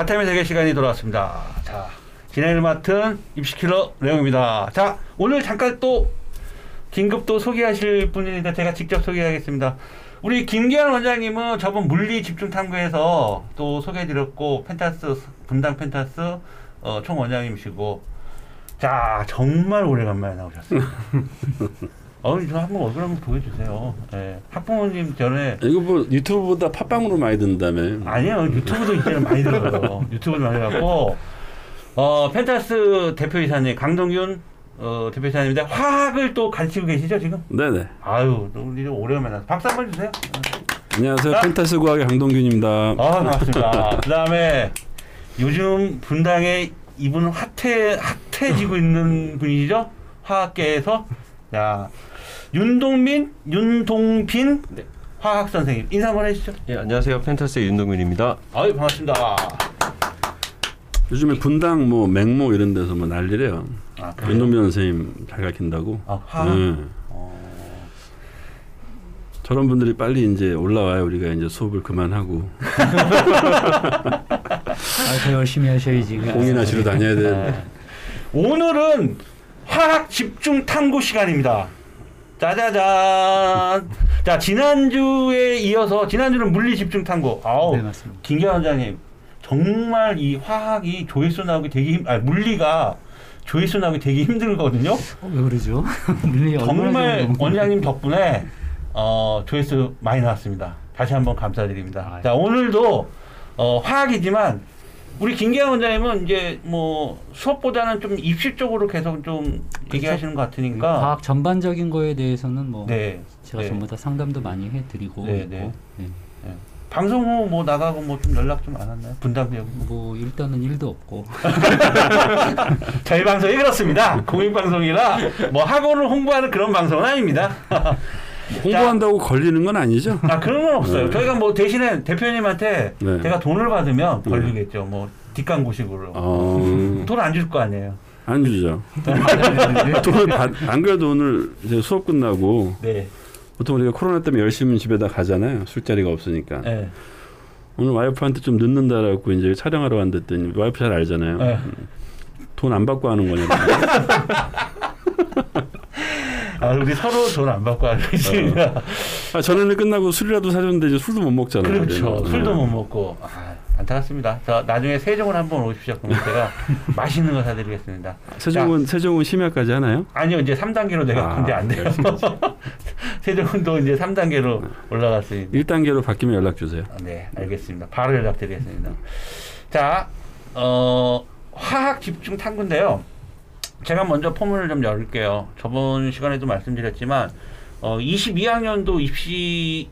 파타임의 세계 시간이 돌아왔습니다. 자, 진행을 맡은 입시킬러 레옹입니다. 자, 오늘 잠깐 또 긴급 또 소개하실 분인데 제가 직접 소개하겠습니다. 우리 김기환 원장님은 저번 물리 집중 탐구에서 또 소개해드렸고 펜타스 분당 펜타스 어, 총 원장님이시고 자 정말 오래간만에 나오셨어요. 어, 저 한번 얼굴 한번 보여주세요. 예. 학부모님 전에 이거 뭐 유튜브보다 팟빵으로 많이 듣는다며. 아니요 유튜브도 이제는 많이 들어요. 유튜브도 많이 갖고 어 펜타스 대표이사님 강동균 어, 대표이사님인데 화학을 또 가르치고 계시죠 지금? 네네. 아유 우리 오래간만에 나와서 박수 한번 주세요. 안녕하세요. 아. 펜타스 과학의 강동균입니다. 아 반갑습니다. 그다음에 요즘 분당에 이분 핫해 핫해지고 있는 분이죠 화학계에서 자 윤동민 윤동빈 네. 화학 선생님 인사 한번 해주시죠. 예, 안녕하세요. 펜타스의 윤동균입니다. 아유 반갑습니다. 요즘에 분당 뭐 맹모 이런 데서 뭐 난리래요. 아? 윤동민 선생님 잘 가르친다고. 아, 화학? 네. 어, 저런 분들이 빨리 이제 올라와야 우리가 이제 수업을 그만하고 아, 더 열심히 하셔야지. 지러 다녀야 네. 돼. 오늘은 화학 집중 탐구 시간입니다. 짜자잔. 자, 지난주에 이어서 지난주는 물리 집중 탐구. 아우, 네, 맞습니다. 김기환 원장님. 정말 이 화학이 조회수 나오기 되게 힘, 아 물리가 조회수 나오기 되게 힘들거든요. 어, 왜 그러죠? 물리 정말 원장님 덕분에 어, 조회수 많이 나왔습니다. 다시 한번 감사드립니다. 아유. 자, 오늘도 어, 화학이지만 우리 김기환 원장님은 이제 뭐 수업보다는 좀 입시 쪽으로 계속 좀 얘기하시는 것 같으니까 과학 전반적인 거에 대해서는 뭐 네. 제가 네. 전부 다 상담도 많이 해드리고 네, 있고 네. 네. 방송 후 뭐 나가고 뭐 좀 연락 좀 안 왔나요? 분당 지역. 뭐 일단은 일도 없고 저희 방송이 그렇습니다. 공익 방송이라 뭐 학원을 홍보하는 그런 방송은 아닙니다. 홍보한다고 걸리는 건 아니죠? 아 그런 건 없어요. 네. 저희가 뭐 대신에 대표님한테 네. 제가 돈을 받으면 네. 걸리겠죠. 뭐 뒷광고식으로. 어, 돈안 줄 거 아니에요. 안 주죠. 돈을 받, 안 그래도 오늘 이제 수업 끝나고 네. 보통 우리가 코로나 때문에 열심히 집에다 가잖아요. 술자리가 없으니까. 네. 오늘 와이프한테 좀 늦는다라고 이제 촬영하러 왔더니 와이프 잘 알잖아요. 네. 돈안 받고 하는 거냐고. 아 우리 서로 돈 안 받고 하고 있습니다. 아, 전에는 끝나고 술이라도 사줬는데 이제 술도 못 먹잖아요. 그렇죠. 우리는. 술도 네. 못 먹고 아, 안타깝습니다. 저 나중에 세종을 한번 오십시오. 그러면 제가 맛있는 거 사드리겠습니다. 세종은 세종은 심야까지 하나요? 아니요 이제 3단계로 내가 아, 근데 안 돼요. 세종도 이제 3단계로 올라갔으니까. 1단계로 바뀌면 연락 주세요. 아, 네, 알겠습니다. 바로 연락드리겠습니다. 자, 어, 화학 집중 탐구인데요. 제가 먼저 포문을 좀 열게요. 저번 시간에도 말씀드렸지만, 어, 22학년도 입시,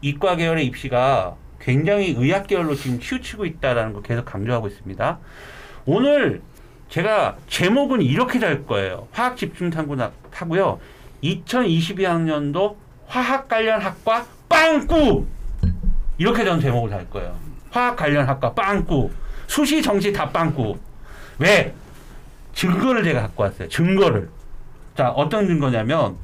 이과 계열의 입시가 굉장히 의학 계열로 지금 치우치고 있다라는 거 계속 강조하고 있습니다. 오늘 제가 제목은 이렇게 달 거예요. 화학 집중 탐구 하고요. 2022학년도 화학 관련 학과 빵꾸! 이렇게 저는 제목을 달 거예요. 화학 관련 학과 빵꾸. 수시 정시 다 빵꾸. 왜? 증거를 제가 갖고 왔어요. 증거를. 자, 어떤 증거냐면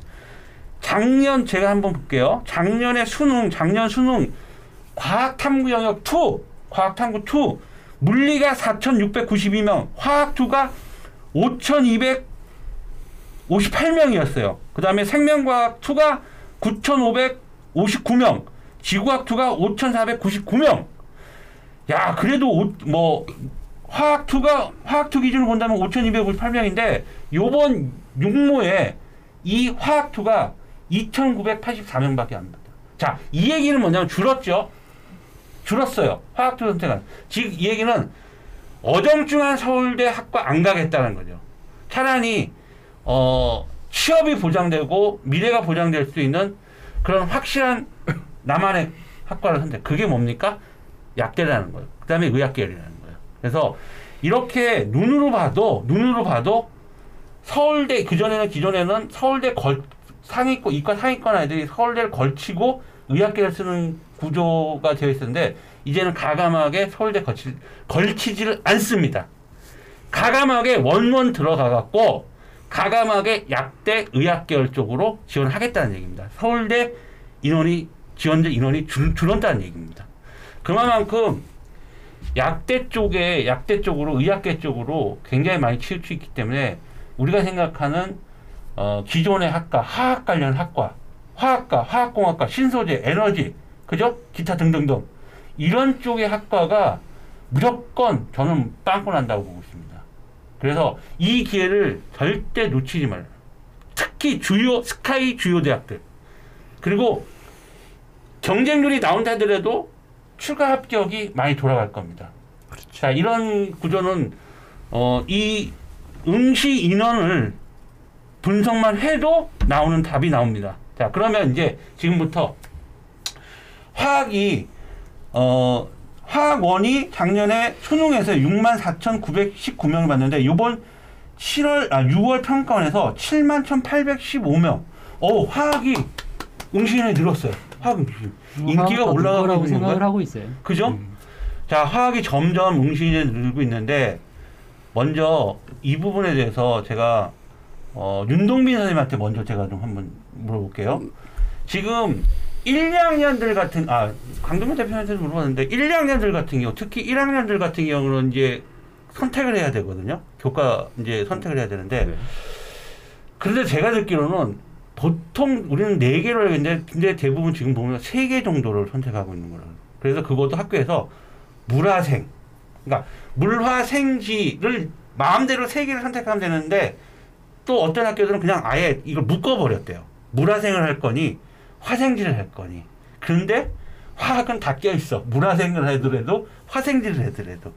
작년 제가 한번 볼게요. 작년에 수능, 작년 수능 과학탐구 영역 2, 과학탐구 2 물리가 4,692명, 화학 2가 5,258명이었어요. 그 다음에 생명과학 2가 9,559명, 지구학 2가 5,499명. 야, 그래도 오, 뭐 화학 2가 화학 2 기준으로 본다면 5,258명인데 요번 육모에 이 화학 2가 2,984명밖에 안 됩니다. 자, 이 얘기는 뭐냐면 줄었죠. 줄었어요. 화학 2 선택은. 즉, 이 얘기는 어정쩡한 서울대 학과 안 가겠다는 거죠. 차라리 어, 취업이 보장되고 미래가 보장될 수 있는 그런 확실한 나만의 학과를 선택. 그게 뭡니까? 약대라는 거예요. 그 다음에 의학계열이라는 거예요. 그래서 이렇게 눈으로 봐도, 눈으로 봐도 서울대, 그전에는, 기존에는 서울대 걸, 상위권, 이과 상위권 아이들이 서울대를 걸치고 의학계를 쓰는 구조가 되어 있었는데, 이제는 가감하게 서울대 걸치, 걸치지를 않습니다. 가감하게 원원 들어가갖고, 가감하게 약대 의학계열 쪽으로 지원하겠다는 얘기입니다. 서울대 인원이, 지원자 인원이 줄, 줄었다는 얘기입니다. 그만큼 약대 쪽에 약대 쪽으로 의학계 쪽으로 굉장히 많이 치우쳐 있기 때문에 우리가 생각하는 어, 기존의 학과 화학 관련 학과 화학과 화학공학과 신소재 에너지 그죠 기타 등등등 이런 쪽의 학과가 무조건 저는 빵꾸 난다고 보고 있습니다. 그래서 이 기회를 절대 놓치지 말아요. 특히 주요 스카이 주요 대학들 그리고 경쟁률이 나온다 하더라도 추가 합격이 많이 돌아갈 겁니다. 자 이런 구조는 어, 이 응시 인원을 분석만 해도 나오는 답이 나옵니다. 자 그러면 이제 지금부터 화학이 어 화학원이 작년에 수능에서 6만 4,919명을 받는데 이번 7월 아 6월 평가원에서 7만 1,815명. 어 화학이 응시인이 늘었어요. 화학 응시. 인기가 올라가고 있는 생각을 건가요? 하고 있어요. 그죠? 음. 자, 화학이 점점 응시인이 늘고 있는데 먼저 이 부분에 대해서 제가 어, 윤동빈 선생님한테 먼저 제가 좀 한번 물어볼게요. 지금 1, 2학년들 같은 아 강동민 대표한테도 물어봤는데 1, 2학년들 같은 경우 특히 1학년들 같은 경우는 이제 선택을 해야 되거든요. 교과 이제 선택을 해야 되는데 네. 그런데 제가 듣기로는 보통 우리는 네 개를 알겠는데 근데 대부분 지금 보면 세개 정도를 선택하고 있는 거라고. 그래서 그것도 학교에서 물화생, 그러니까 물화생지를 마음대로 세 개를 선택하면 되는데 또 어떤 학교들은 그냥 아예 이걸 묶어버렸대요. 물화생을 할 거니 화생지를 할 거니. 그런데 화학은 다 껴 있어. 물화생을 하더라도 화생지를 하더라도.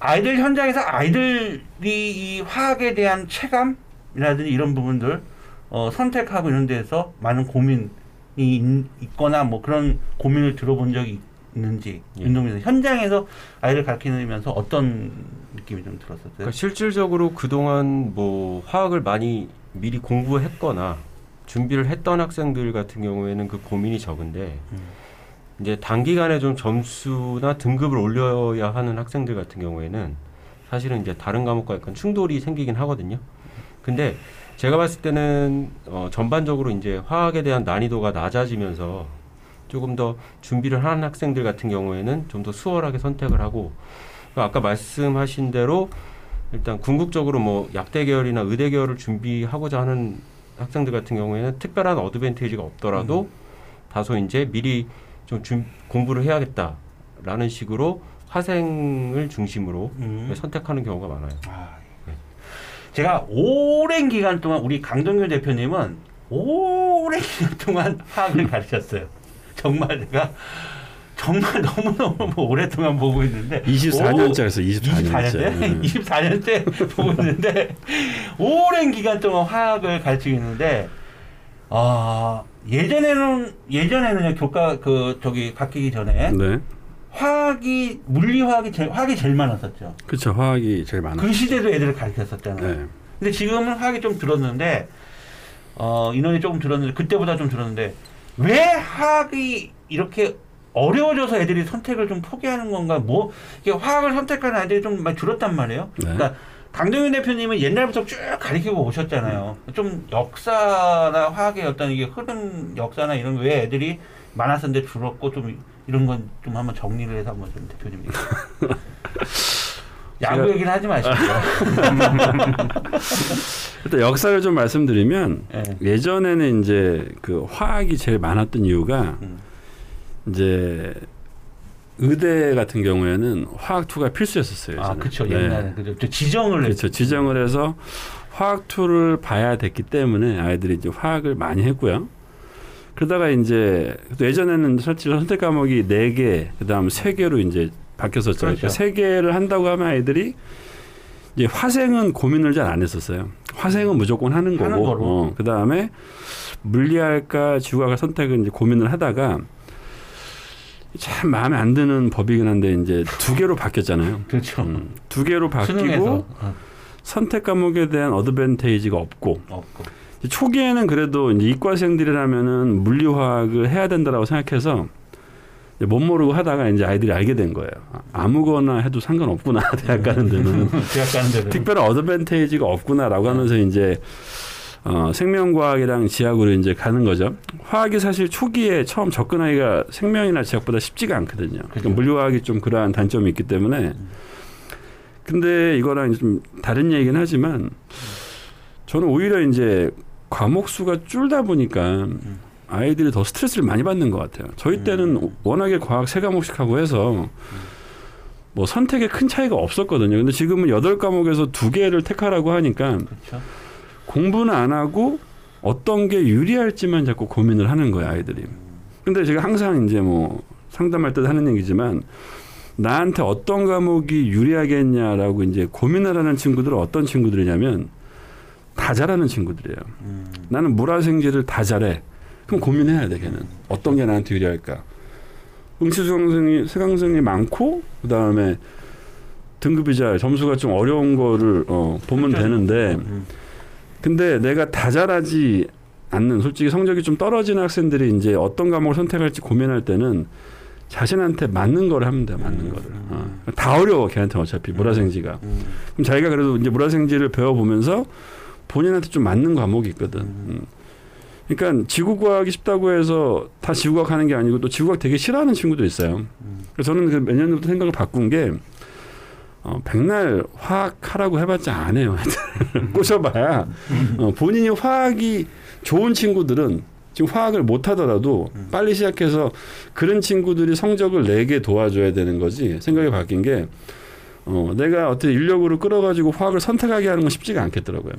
아이들 현장에서 아이들이 이 화학에 대한 체감이라든지 이런 부분들 어, 선택하고 이런 데서 많은 고민이 있, 있거나 뭐 그런 고민을 들어본 적이 있는지 예. 윤동민 현장에서 아이를 가르치면서 어떤 느낌이 좀 들었었어요? 그러니까 실질적으로 그동안 뭐 화학을 많이 미리 공부했거나 준비를 했던 학생들 같은 경우에는 그 고민이 적은데 음. 이제 단기간에 좀 점수나 등급을 올려야 하는 학생들 같은 경우에는 사실은 이제 다른 과목과 약간 충돌이 생기긴 하거든요. 근데 제가 봤을 때는 어, 전반적으로 이제 화학에 대한 난이도가 낮아지면서 조금 더 준비를 하는 학생들 같은 경우에는 좀 더 수월하게 선택을 하고 그러니까 아까 말씀하신 대로 일단 궁극적으로 뭐 약대 계열이나 의대 계열을 준비하고자 하는 학생들 같은 경우에는 특별한 어드밴티지가 없더라도 다소 이제 미리 좀 준- 공부를 해야겠다라는 식으로 화생을 중심으로 음. 선택하는 경우가 많아요. 아, 예. 제가 오랜 기간 동안 우리 강동규 대표님은 오랜 기간 동안 화학을 가르쳤어요. 정말 내가 정말 너무너무 오랫동안 보고 있는데 24년째에서 24년째. 24년째? 24년째 보고 있는데 오랜 기간 동안 화학을 가르치고 있는데 아 예전에는 예전에는 교과 그 저기 바뀌기 전에 네. 화학이 물리화학이 제일 화학이 제일 많았었죠. 그렇죠. 화학이 제일 많아요. 그 시대도 애들을 가르쳤었잖아요. 네. 근데 지금은 화학이 좀 줄었는데 어, 인원이 조금 줄었는데 그때보다 좀 줄었는데 왜 화학이 이렇게 어려워져서 애들이 선택을 좀 포기하는 건가? 뭐 이게 화학을 선택하는 아이들이 좀 많이 줄었단 말이에요. 네. 그러니까 강동윤 대표님은 옛날부터 쭉 가르치고 오셨잖아요. 좀 역사나 화학의 어떤 이게 흐른 역사나 이런 왜 애들이 많았었는데 줄었고 좀 이런 건 좀 한번 정리를 해서 한번 좀 대표님. 야구 얘기는 하지 마시고. 일단 역사를 좀 말씀드리면 예. 예전에는 이제 그 화학이 제일 많았던 이유가 음. 이제 의대 같은 경우에는 화학 투가 필수였었어요. 아, 예전에. 그쵸. 네. 옛날에. 그죠. 저 지정을 그렇죠. 지정을 해서 화학 투를 봐야 됐기 때문에 아이들이 이제 화학을 많이 했고요. 그러다가 이제 또 예전에는 실제 선택 과목이 네 개, 그다음 세 개로 이제 바뀌었었죠. 그러니까 그렇죠. 세 개를 한다고 하면 아이들이 이제 화생은 고민을 잘 안 했었어요. 화생은 무조건 하는 하는 거고. 어, 그 다음에 물리할까 지구학을 선택을 이제 고민을 하다가 참 마음에 안 드는 법이긴 한데 이제 두 개로 바뀌었잖아요. 그렇죠. 음, 두 개로 바뀌고 어, 선택 과목에 대한 어드밴테이지가 없고 없고. 초기에는 그래도 이제 이과생들이라면은 물리화학을 해야 된다라고 생각해서 못 모르고 하다가 이제 아이들이 알게 된 거예요. 아, 아무거나 해도 상관없구나 대학 가는 데는 대학 가는 데는. 특별한 어드밴테이지가 없구나라고 하면서 이제 어, 생명과학이랑 지학으로 이제 가는 거죠. 화학이 사실 초기에 처음 접근하기가 생명이나 지학보다 쉽지가 않거든요. 그죠. 그러니까 물리화학이 좀 그러한 단점이 있기 때문에. 근데 이거랑 좀 다른 얘기긴 하지만 저는 오히려 이제 과목 수가 줄다 보니까 아이들이 더 스트레스를 많이 받는 것 같아요. 저희 때는 워낙에 과학 세 과목씩 하고 해서 뭐 선택에 큰 차이가 없었거든요. 근데 지금은 여덟 과목에서 두 개를 택하라고 하니까 그렇죠. 공부는 안 하고 어떤 게 유리할지만 자꾸 고민을 하는 거예요, 아이들이. 근데 제가 항상 이제 뭐 상담할 때도 하는 얘기지만 나한테 어떤 과목이 유리하겠냐라고 이제 고민을 하는 친구들은 어떤 친구들이냐면 다 잘하는 친구들이에요. 음. 나는 물화생지를 다 잘해. 그럼 고민해야 돼, 걔는. 어떤 게 나한테 유리할까? 응시 수강생이, 수강생이 많고, 그 다음에 등급이 잘, 점수가 좀 어려운 거를, 어, 보면 그렇죠. 되는데, 음. 근데 내가 다 잘하지 않는, 솔직히 성적이 좀 떨어지는 학생들이 이제 어떤 과목을 선택할지 고민할 때는 자신한테 맞는 거를 하면 돼, 맞는 음. 거를. 어. 다 어려워, 걔한테 어차피, 물화생지가. 음. 그럼 자기가 그래도 이제 물화생지를 배워보면서 본인한테 좀 맞는 과목이 있거든. 음. 그러니까 지구과학이 쉽다고 해서 다 지구과학 하는 게 아니고 또 지구과학 되게 싫어하는 친구도 있어요. 그래서 저는 그 몇 년 전부터 생각을 바꾼 게 어, 백날 화학 하라고 해봤자 안 해요. 꼬셔봐야 어, 본인이 화학이 좋은 친구들은 지금 화학을 못 하더라도 빨리 시작해서 그런 친구들이 성적을 내게 도와줘야 되는 거지 생각이 바뀐 게 어, 내가 어떻게 인력으로 끌어가지고 화학을 선택하게 하는 건 쉽지가 않겠더라고요.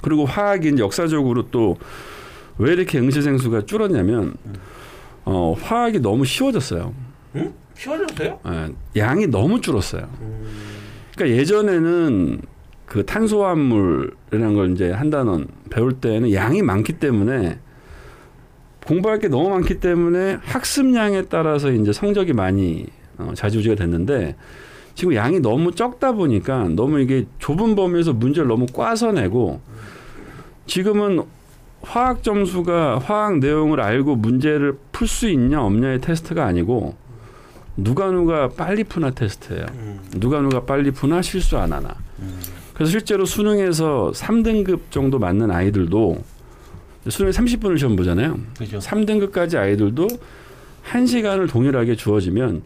그리고 화학이 이제 역사적으로 또 왜 이렇게 응시생수가 줄었냐면 어, 화학이 너무 쉬워졌어요. 음? 쉬워졌어요? 예, 양이 너무 줄었어요. 그러니까 예전에는 그 탄소화물이라는 걸 이제 한다는 배울 때는 양이 많기 때문에 공부할 게 너무 많기 때문에 학습량에 따라서 이제 성적이 많이 어, 좌지우지가 됐는데 지금 양이 너무 적다 보니까 너무 이게 좁은 범위에서 문제를 너무 꽈서 내고 지금은 화학 점수가 화학 내용을 알고 문제를 풀 수 있냐 없냐의 테스트가 아니고 누가 누가 빨리 푸나 테스트예요. 음. 누가 누가 빨리 푸나 실수 안 하나. 그래서 실제로 수능에서 3등급 정도 맞는 아이들도 수능에 30분을 시험 보잖아요. 그죠. 3등급까지 아이들도 1시간을 동일하게 주어지면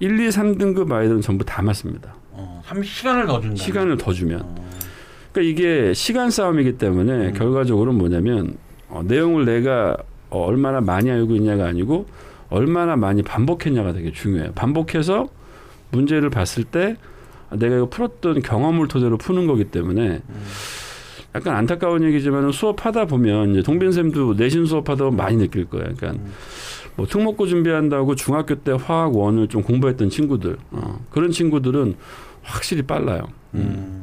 1, 2, 3등급 아이들은 전부 다 맞습니다. 어, 3 시간을 더 준다. 시간을 더 주면. 어. 그러니까 이게 시간 싸움이기 때문에 음. 결과적으로 뭐냐면 어, 내용을 내가 어, 얼마나 많이 알고 있냐가 아니고 얼마나 많이 반복했냐가 되게 중요해요. 반복해서 문제를 봤을 때 내가 이거 풀었던 경험을 토대로 푸는 거기 때문에 약간 안타까운 얘기지만 수업하다 보면 이제 동빈 쌤도 내신 수업하다 보면 많이 느낄 거예요. 그러니까 뭐 특목고 준비한다고 중학교 때 화학 원을 좀 공부했던 친구들 어, 그런 친구들은 확실히 빨라요. 음. 음.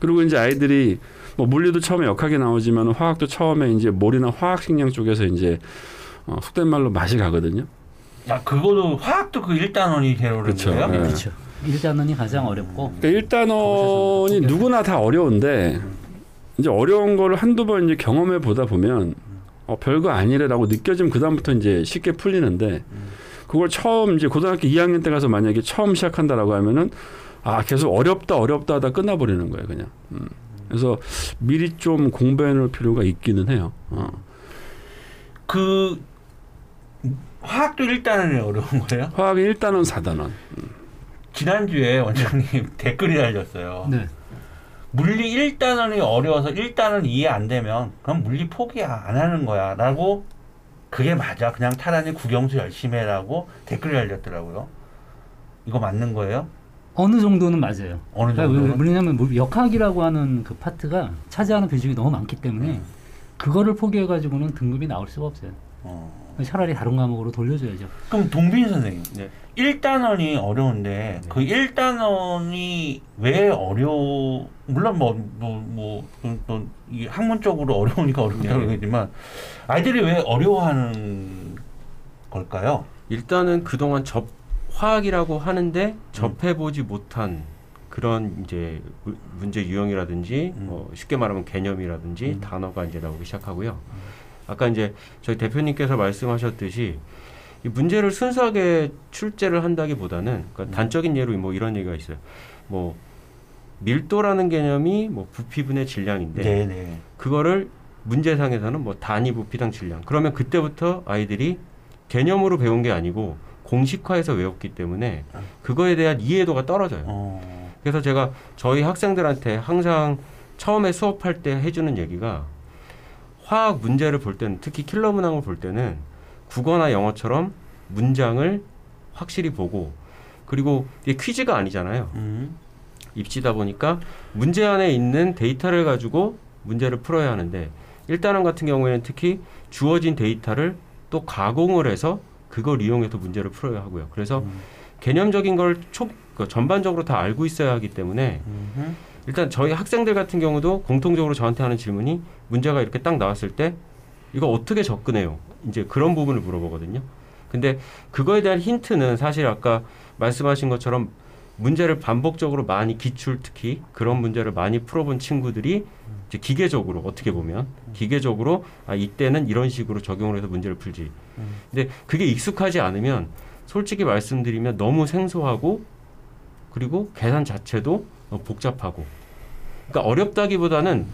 그리고 이제 아이들이 뭐 물리도 처음에 역학이 나오지만 화학도 처음에 이제 몰이나 화학 식량 쪽에서 이제 어, 속된 말로 맛이 가거든요. 야, 그거도 화학도 그 1단원이 되는 그쵸. 거예요? 네. 그렇죠. 일단은이 가장 어렵고 그러니까 일단원이 누구나 다 어려운데 이제 어려운 거를 한두 번 이제 경험해 보다 보면 어, 별거 아니래라고 느껴지면 그 다음부터 이제 쉽게 풀리는데 그걸 처음 이제 고등학교 2학년 때 가서 만약에 처음 시작한다라고 하면은 아 계속 어렵다 어렵다 하다 끝나버리는 거예요 그냥. 음. 그래서 미리 좀 공부해 놓을 필요가 있기는 해요. 어. 그 화학도 1단원이 어려운 거예요? 화학은 1단원 4단원. 지난주에 원장님 댓글이 달렸어요. 네. 물리 1단원이 어려워서 1단원 이해 안 되면 그럼 물리 포기 안 하는 거야 라고 그게 맞아 그냥 차라리 국영수 열심히 해라고 댓글이 달렸더라고요 이거 맞는 거예요? 어느 정도는 맞아요. 어느 그러니까 정도는? 왜- 왜냐하면 뭐 역학이라고 하는 그 파트가 차지하는 비중이 너무 많기 때문에 음. 그거를 포기해가지고는 등급이 나올 수가 없어요. 어. 차라리 다른 과목으로 돌려줘야죠. 그럼 동빈 선생님 네. 1단원이 어려운데 그 1단원이 왜 어려워 물론 뭐뭐뭐이 학문적으로 어려우니까 어렵다고 네. 그러겠지만 아이들이 왜 어려워하는 걸까요? 일단은 그동안 접 화학이라고 하는데 접해 보지 못한 그런 이제 무- 문제 유형이라든지 음. 어, 쉽게 말하면 개념이라든지 음. 단어가 이제 나오기 시작하고요. 아까 이제 저희 대표님께서 말씀하셨듯이 이 문제를 순수하게 출제를 한다기보다는 그러니까 음. 단적인 예로 뭐 이런 얘기가 있어요. 뭐 밀도라는 개념이 뭐 부피분의 질량인데 네네. 그거를 문제상에서는 뭐 단위 부피당 질량. 그러면 그때부터 아이들이 개념으로 배운 게 아니고 공식화해서 외웠기 때문에 그거에 대한 이해도가 떨어져요. 어. 그래서 제가 저희 학생들한테 항상 처음에 수업할 때 해주는 얘기가 화학 문제를 볼 때는 특히 킬러 문항을 볼 때는 국어나 영어처럼 문장을 확실히 보고 그리고 이게 퀴즈가 아니잖아요. 음. 입시다 보니까 문제 안에 있는 데이터를 가지고 문제를 풀어야 하는데 일단은 같은 경우에는 특히 주어진 데이터를 또 가공을 해서 그걸 이용해서 문제를 풀어야 하고요. 그래서 음. 개념적인 걸 초, 그 전반적으로 다 알고 있어야 하기 때문에 음흠. 일단 저희 학생들 같은 경우도 공통적으로 저한테 하는 질문이 문제가 이렇게 딱 나왔을 때 이거 어떻게 접근해요? 이제 그런 부분을 물어보거든요. 근데 그거에 대한 힌트는 사실 아까 말씀하신 것처럼 문제를 반복적으로 많이 기출 특히 그런 문제를 많이 풀어본 친구들이 이제 기계적으로 어떻게 보면 기계적으로 아 이때는 이런 식으로 적용을 해서 문제를 풀지. 음. 근데 그게 익숙하지 않으면 솔직히 말씀드리면 너무 생소하고 그리고 계산 자체도 너무 복잡하고 그러니까 어렵다기보다는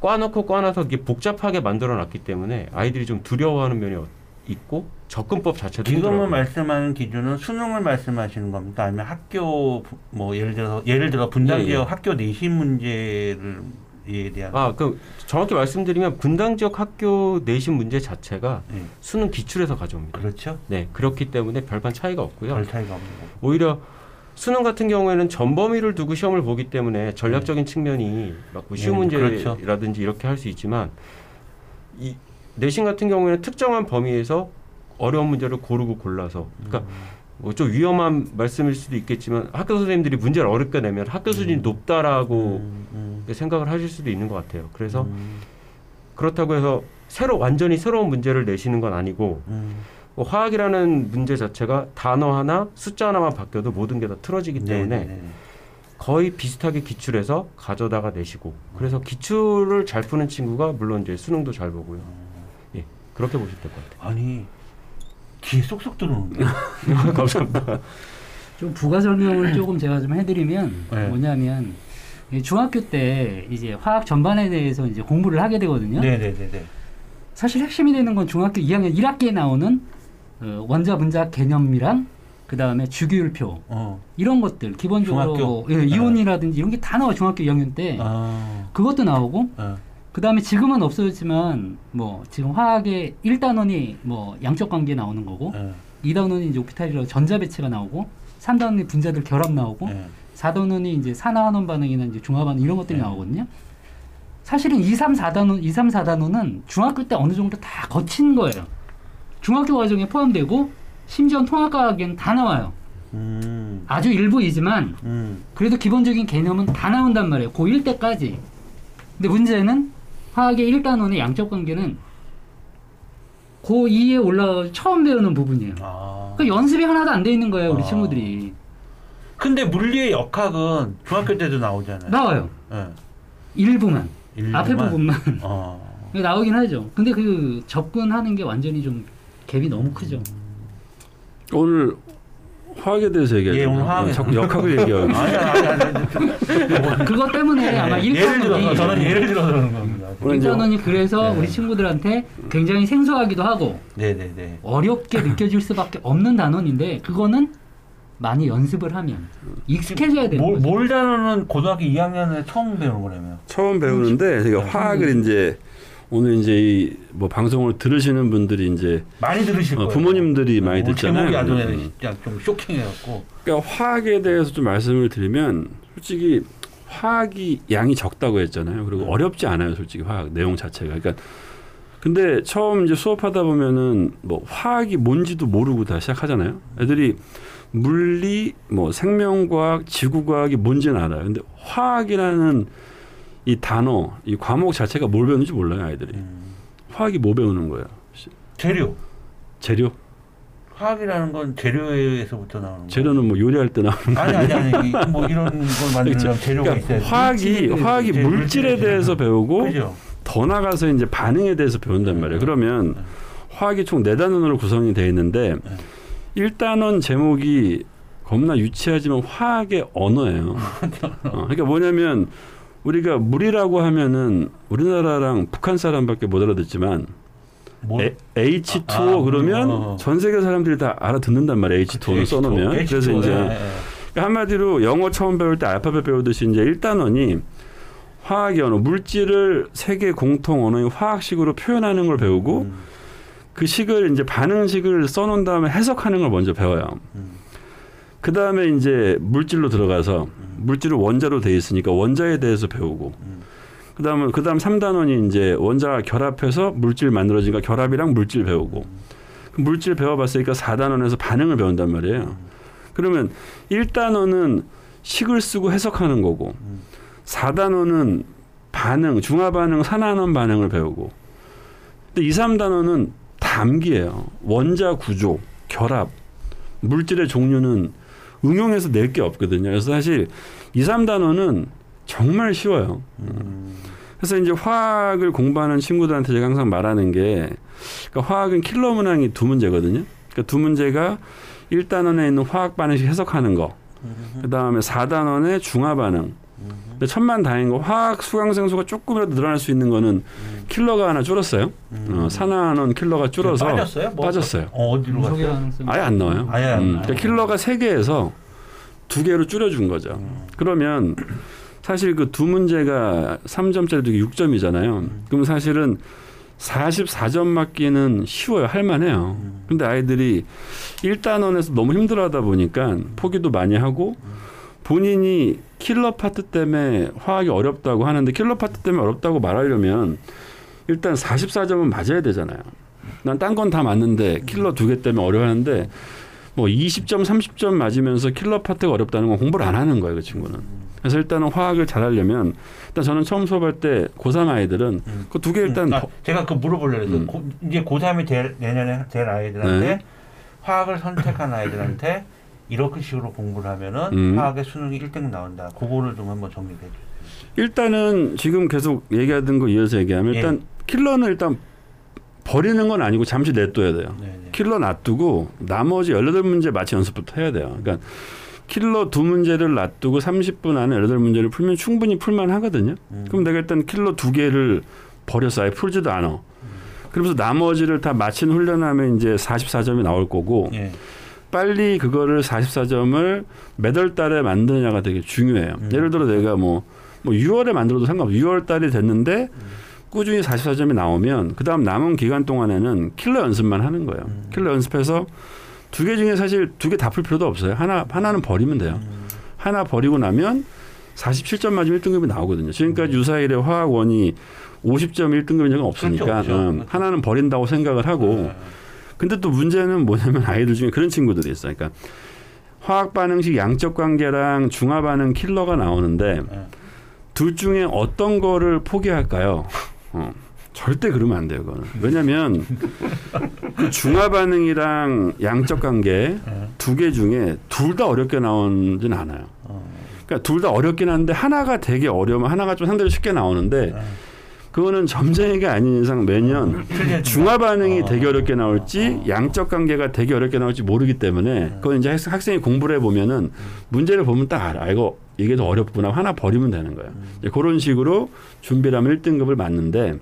꽈놓고 꽈놔서 이게 복잡하게 만들어 놨기 때문에 아이들이 좀 두려워하는 면이 어- 있고 접근법 자체도 지금은 힘들어요. 말씀하는 기준은 수능을 말씀하시는 겁니까? 아니면 학교 부- 뭐 예를 들어서 예를 들어 분당 예, 예. 지역 학교 내신 문제를 에 대한 아, 그 정확히 말씀드리면 분당 지역 학교 내신 문제 자체가 예. 수능 기출에서 가져옵니다. 그렇죠. 네, 그렇기 때문에 별반 차이가 없고요. 별 차이가 없는 거고. 오히려 수능 같은 경우에는 전범위를 두고 시험을 보기 때문에 전략적인 측면이 막뭐 쉬운 네, 그렇죠. 문제라든지 이렇게 할 수 있지만 이 내신 같은 경우에는 특정한 범위에서 어려운 문제를 고르고 골라서 그러니까 음. 뭐좀 위험한 말씀일 수도 있겠지만 학교 선생님들이 문제를 어렵게 내면 학교 수준이 높다라고 음, 음, 생각을 하실 수도 있는 것 같아요. 그래서 음, 그렇다고 해서 새로 완전히 새로운 문제를 내시는 건 아니고 음. 뭐 화학이라는 문제 자체가 단어 하나 숫자 하나만 바뀌어도 모든 게 다 틀어지기 때문에 네, 네, 네. 거의 비슷하게 기출해서 가져다가 내시고 그래서 기출을 잘 푸는 친구가 물론 이제 수능도 잘 보고요. 예 그렇게 보시면 될 것 같아요. 아니 귀에 쏙쏙 들어오는데. 감사합니다. 좀 부가 설명을 조금 제가 좀 해드리면 네. 뭐냐면 이 중학교 때 이제 화학 전반에 대해서 이제 공부를 하게 되거든요. 네네네네. 사실 핵심이 되는 건 중학교 2학년 1학기에 나오는 어, 원자 분자 개념이랑 그 다음에 주기율표 어. 이런 것들 기본적으로? 예, 네. 이온이라든지 이런 게 다 나와 중학교 2학년 때 아. 그것도 나오고 어. 그 다음에 지금은 없어졌지만 뭐 지금 화학의 1단원이 뭐 양적 관계 나오는 거고 어. 2단원이 이제 오피탈이라고 전자 배치가 나오고 3단원이 분자들 결합 나오고 예. 4단원이 이제 산화환원 반응이나 이제 중화 반응 이런 것들이 네. 나오거든요. 사실은 2, 3, 4단원, 2, 3, 4단원은 중학교 때 어느 정도 다 거친 거예요. 중학교 과정에 포함되고 심지어 통합과학에는 다 나와요. 음. 아주 일부이지만 음. 그래도 기본적인 개념은 다 나온단 말이에요. 고1 때까지. 근데 문제는 화학의 1단원의 양적 관계는 고2에 올라가 처음 배우는 부분이에요. 아. 그러니까 연습이 하나도 안 돼 있는 거예요, 우리 아. 친구들이. 근데 물리의 역학은 중학교 때도 나오잖아요. 나와요. 예. 일부만. 일부만. 앞에 부분만. 어. 나오긴 하죠. 근데 그 접근하는 게 완전히 좀 갭이 너무 크죠. 오늘 화학에 대해서 얘기하죠. 예, 오늘 화학에. 자꾸 역학을 얘기하고. 아니 아니 아니. 그것 때문에 아마 예, 예를 들어서 1단원이 저는 예를 들어서 그러는 겁니다. 1단원이 그래서 네. 우리 친구들한테 굉장히 생소하기도 하고 네네네. 어렵게 느껴질 수밖에 없는 단원인데 그거는 많이 연습을 하면 익숙해져야 되는 몰, 거죠. 몰 단어는 고등학교 2학년에 처음 배우는 거라며. 처음 배우는데 제가 화학을 이제 오늘 이제 이 뭐 방송을 들으시는 분들이 이제 많이 들으실 어, 거예요. 부모님들이 많이 오늘 듣잖아요. 제목이 아주 음. 진짜 좀 쇼킹해갖고. 그러니까 화학에 대해서 좀 말씀을 드리면 솔직히 화학이 양이 적다고 했잖아요. 그리고 음. 어렵지 않아요, 솔직히 화학 내용 자체가. 그러니까 근데 처음 이제 수업하다 보면은 뭐 화학이 뭔지도 모르고 다 시작하잖아요. 애들이 물리, 뭐 생명과학, 지구과학이 뭔지는 알아요. 근데 화학이라는 이 단어, 이 과목 자체가 뭘 배우는지 몰라요, 아이들이. 음. 화학이 뭐 배우는 거예요? 재료. 재료? 화학이라는 건 재료에서부터 나오는 거. 재료는 뭐 요리할 때 나오는 아니 아니 아니 이- 뭐 이런 걸 만들려면 재료가 그러니까 있어야 화학이 화학이 물질에 대해서 배우고 그죠. 더 나가서 이제 반응에 대해서 배운단 말이에요. 그러면 화학이 총 네 단원으로 구성이 되어 있는데 네. 1단원 제목이 겁나 유치하지만 화학의 언어예요. 어, 그러니까 뭐냐면 우리가 물이라고 하면은 우리나라랑 북한 사람밖에 못 알아듣지만 뭐 에, H2O 아, 아, 그러면 어. 전 세계 사람들이 다 알아듣는단 말이에요. H2O를 써놓으면. 그래서 H2O. 이제 예, 예. 그러니까 한마디로 영어 처음 배울 때 알파벳 배우듯이 이제 1단원이 화학의 언어, 물질을 세계 공통 언어인 화학식으로 표현하는 걸 배우고 음, 그 식을 이제 반응식을 써놓은 다음에 해석하는 걸 먼저 배워요. 음. 그 다음에 이제 물질로 들어가서 음. 물질은 원자로 돼 있으니까 원자에 대해서 배우고 음. 그 다음에 그 다음 3단원이 이제 원자가 결합해서 물질 만들어지니까 결합이랑 물질 배우고 그 물질 배워봤으니까 4단원에서 반응을 배운단 말이에요. 그러면 1단원은 식을 쓰고 해석하는 거고 음. 4단원은 반응, 중화 반응, 산화환원 반응을 배우고 근데 2, 3단원은 담기예요. 원자 구조, 결합, 물질의 종류는 응용해서 낼 게 없거든요. 그래서 사실 2, 3단원은 정말 쉬워요. 음. 그래서 이제 화학을 공부하는 친구들한테 제가 항상 말하는 게 그러니까 화학은 킬러 문항이 두 문제거든요. 그러니까 두 문제가 1단원에 있는 화학 반응식 해석하는 거. 그 다음에 4단원의 중화 반응. 근데 천만 다행인 거 화학 수강생수가 조금이라도 늘어날 수 있는 거는 킬러가 하나 줄었어요. 어, 산화환원 킬러가 줄어서 음. 빠졌어요? 뭐, 빠졌어요. 어, 어디로 갔어요? 아예 안 나와요. 아예 안 음, 나와요. 그러니까 킬러가 세 개에서 두 개로 줄여준 거죠. 음. 그러면 사실 그 두 문제가 3점짜리도 6점이잖아요. 그럼 사실은 44점 맞기는 쉬워요. 할만해요. 음. 근데 아이들이 1단원에서 너무 힘들어 하다 보니까 포기도 많이 하고 본인이 킬러 파트 때문에 화학이 어렵다고 하는데 킬러 파트 때문에 어렵다고 말하려면 일단 44점은 맞아야 되잖아요. 난 딴 건 다 맞는데 킬러 두 개 때문에 어려워하는데 뭐 20점, 30점 맞으면서 킬러 파트가 어렵다는 건 공부를 안 하는 거예요, 그 친구는. 그래서 일단은 화학을 잘하려면 일단 저는 처음 수업할 때 고3 아이들은 음. 그두 개 일단 아, 더- 제가 그 물어보려고 했어요. 음. 고, 이제 고3이 될, 내년에 될 아이들한테 네. 화학을 선택한 아이들한테 이렇게 식으로 공부를 하면은 음. 화학의 수능이 1등 나온다. 그거를 좀 한번 정리해 주세요. 일단은 지금 계속 얘기하던 거 이어서 얘기하면 예. 일단 킬러는 일단 버리는 건 아니고 잠시 냅둬야 돼요. 네, 네. 킬러 놔두고 나머지 18문제 맞히는 연습부터 해야 돼요. 그러니까 킬러 두 문제를 놔두고 30분 안에 18문제를 풀면 충분히 풀만 하거든요. 음. 그럼 내가 일단 킬러 두 개를 버렸어. 아예 풀지도 않아. 그러면서 나머지를 다 맞힌 훈련하면 이제 44점이 나올 거고 예. 빨리 그거를 44점을 몇월 달에 만드느냐가 되게 중요해요. 음. 예를 들어 내가 뭐, 뭐 6월에 만들어도 상관없어. 6월 달이 됐는데 꾸준히 44점이 나오면 그 다음 남은 기간 동안에는 킬러 연습만 하는 거예요. 음. 킬러 연습해서 두 개 중에 사실 두 개 다 풀 필요도 없어요. 하나, 하나는 버리면 돼요. 음. 하나 버리고 나면 47점 맞으면 1등급이 나오거든요. 지금까지 유사 이래 화학 one이 50점 1등급인 적은 없으니까 그렇죠, 그렇죠. 음, 하나는 버린다고 생각을 하고 네. 근데 또 문제는 뭐냐면 아이들 중에 그런 친구들이 있어요. 그러니까 화학 반응식 양적 관계랑 중화 반응 킬러가 나오는데 네. 둘 중에 어떤 거를 포기할까요? 어, 절대 그러면 안 돼요. 그거는. 왜냐하면 그 중화 반응이랑 양적 관계 네. 두개 중에 둘 다 어렵게 나오진 않아요. 어. 그러니까 둘 다 어렵긴 한데 하나가 되게 어려우면 하나가 좀 상대로 쉽게 나오는데 네. 그거는 점쟁이가 아닌 이상 매년 틀려진다. 중화 반응이 어. 되게 어렵게 나올지 어. 양적 관계가 되게 어렵게 나올지 모르기 때문에 그건 이제 학- 학생이 공부를 해 보면은 문제를 보면 딱 알아. 아, 이거 이게 더 어렵구나. 하나 버리면 되는 거예요. 이제 그런 식으로 준비를 하면 1등급을 맞는데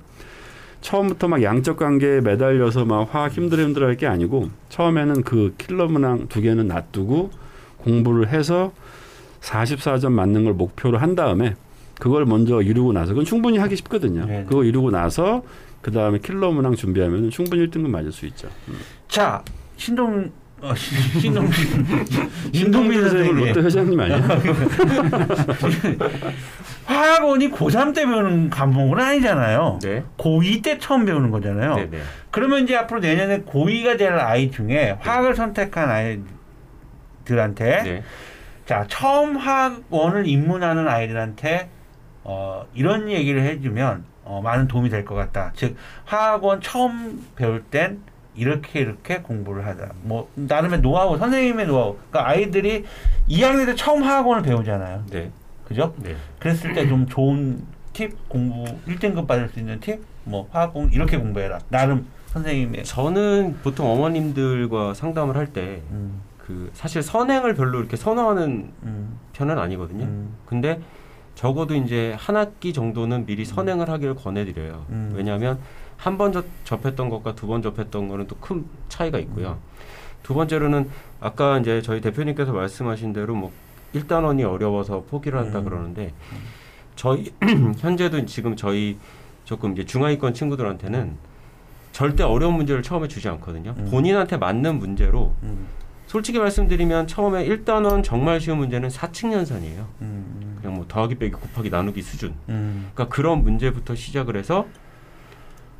처음부터 막 양적 관계에 매달려서 막 화학 힘들어 힘들어 할 게 아니고 처음에는 그 킬러 문항 두 개는 놔두고 공부를 해서 44점 맞는 걸 목표로 한 다음에 그걸 먼저 이루고 나서 그건 충분히 하기 쉽거든요. 네네. 그거 이루고 나서 그 다음에 킬러 문항 준비하면 충분히 1등급 맞을 수 있죠. 자, 신동 어, 신- 신동민 신동민 선생님 롯데 회장님 아니에요? 화학원이 고3 때 배우는 과목은 아니잖아요. 네. 고2 때 처음 배우는 거잖아요. 네, 네. 그러면 이제 앞으로 내년에 고2가 될 아이 중에 화학을 선택한 아이들한테 네. 자 처음 화학원을 입문하는 아이들한테 어, 이런 얘기를 해주면 어, 많은 도움이 될 것 같다. 즉 화학원 처음 배울 땐 이렇게 이렇게 공부를 하자. 뭐 나름의 노하우, 선생님의 노하우. 그러니까 아이들이 2학년 때 처음 화학원을 배우잖아요. 네. 그죠? 네. 그랬을 때 좀 좋은 팁, 공부 1등급 받을 수 있는 팁, 뭐 화학 공부 이렇게 공부해라. 나름 선생님의 저는 보통 어머님들과 상담을 할때그 음, 사실 선행을 별로 이렇게 선호하는 음, 편은 아니거든요. 음, 근데 적어도 이제 한 학기 정도는 미리 선행을 하기를 권해드려요. 음. 왜냐하면 한 번 접했던 것과 두 번 접했던 거는 또 큰 차이가 있고요. 두 번째로는 아까 이제 저희 대표님께서 말씀하신 대로 뭐 1단원이 어려워서 포기를 한다 음. 그러는데 저희 현재도 지금 저희 조금 이제 중하위권 친구들한테는 절대 어려운 문제를 처음에 주지 않거든요. 음. 본인한테 맞는 문제로 음, 솔직히 말씀드리면 처음에 1단원 정말 쉬운 문제는 사칙 연산이에요. 음, 그냥 뭐 더하기 빼기 곱하기 나누기 수준. 음, 그러니까 그런 문제부터 시작을 해서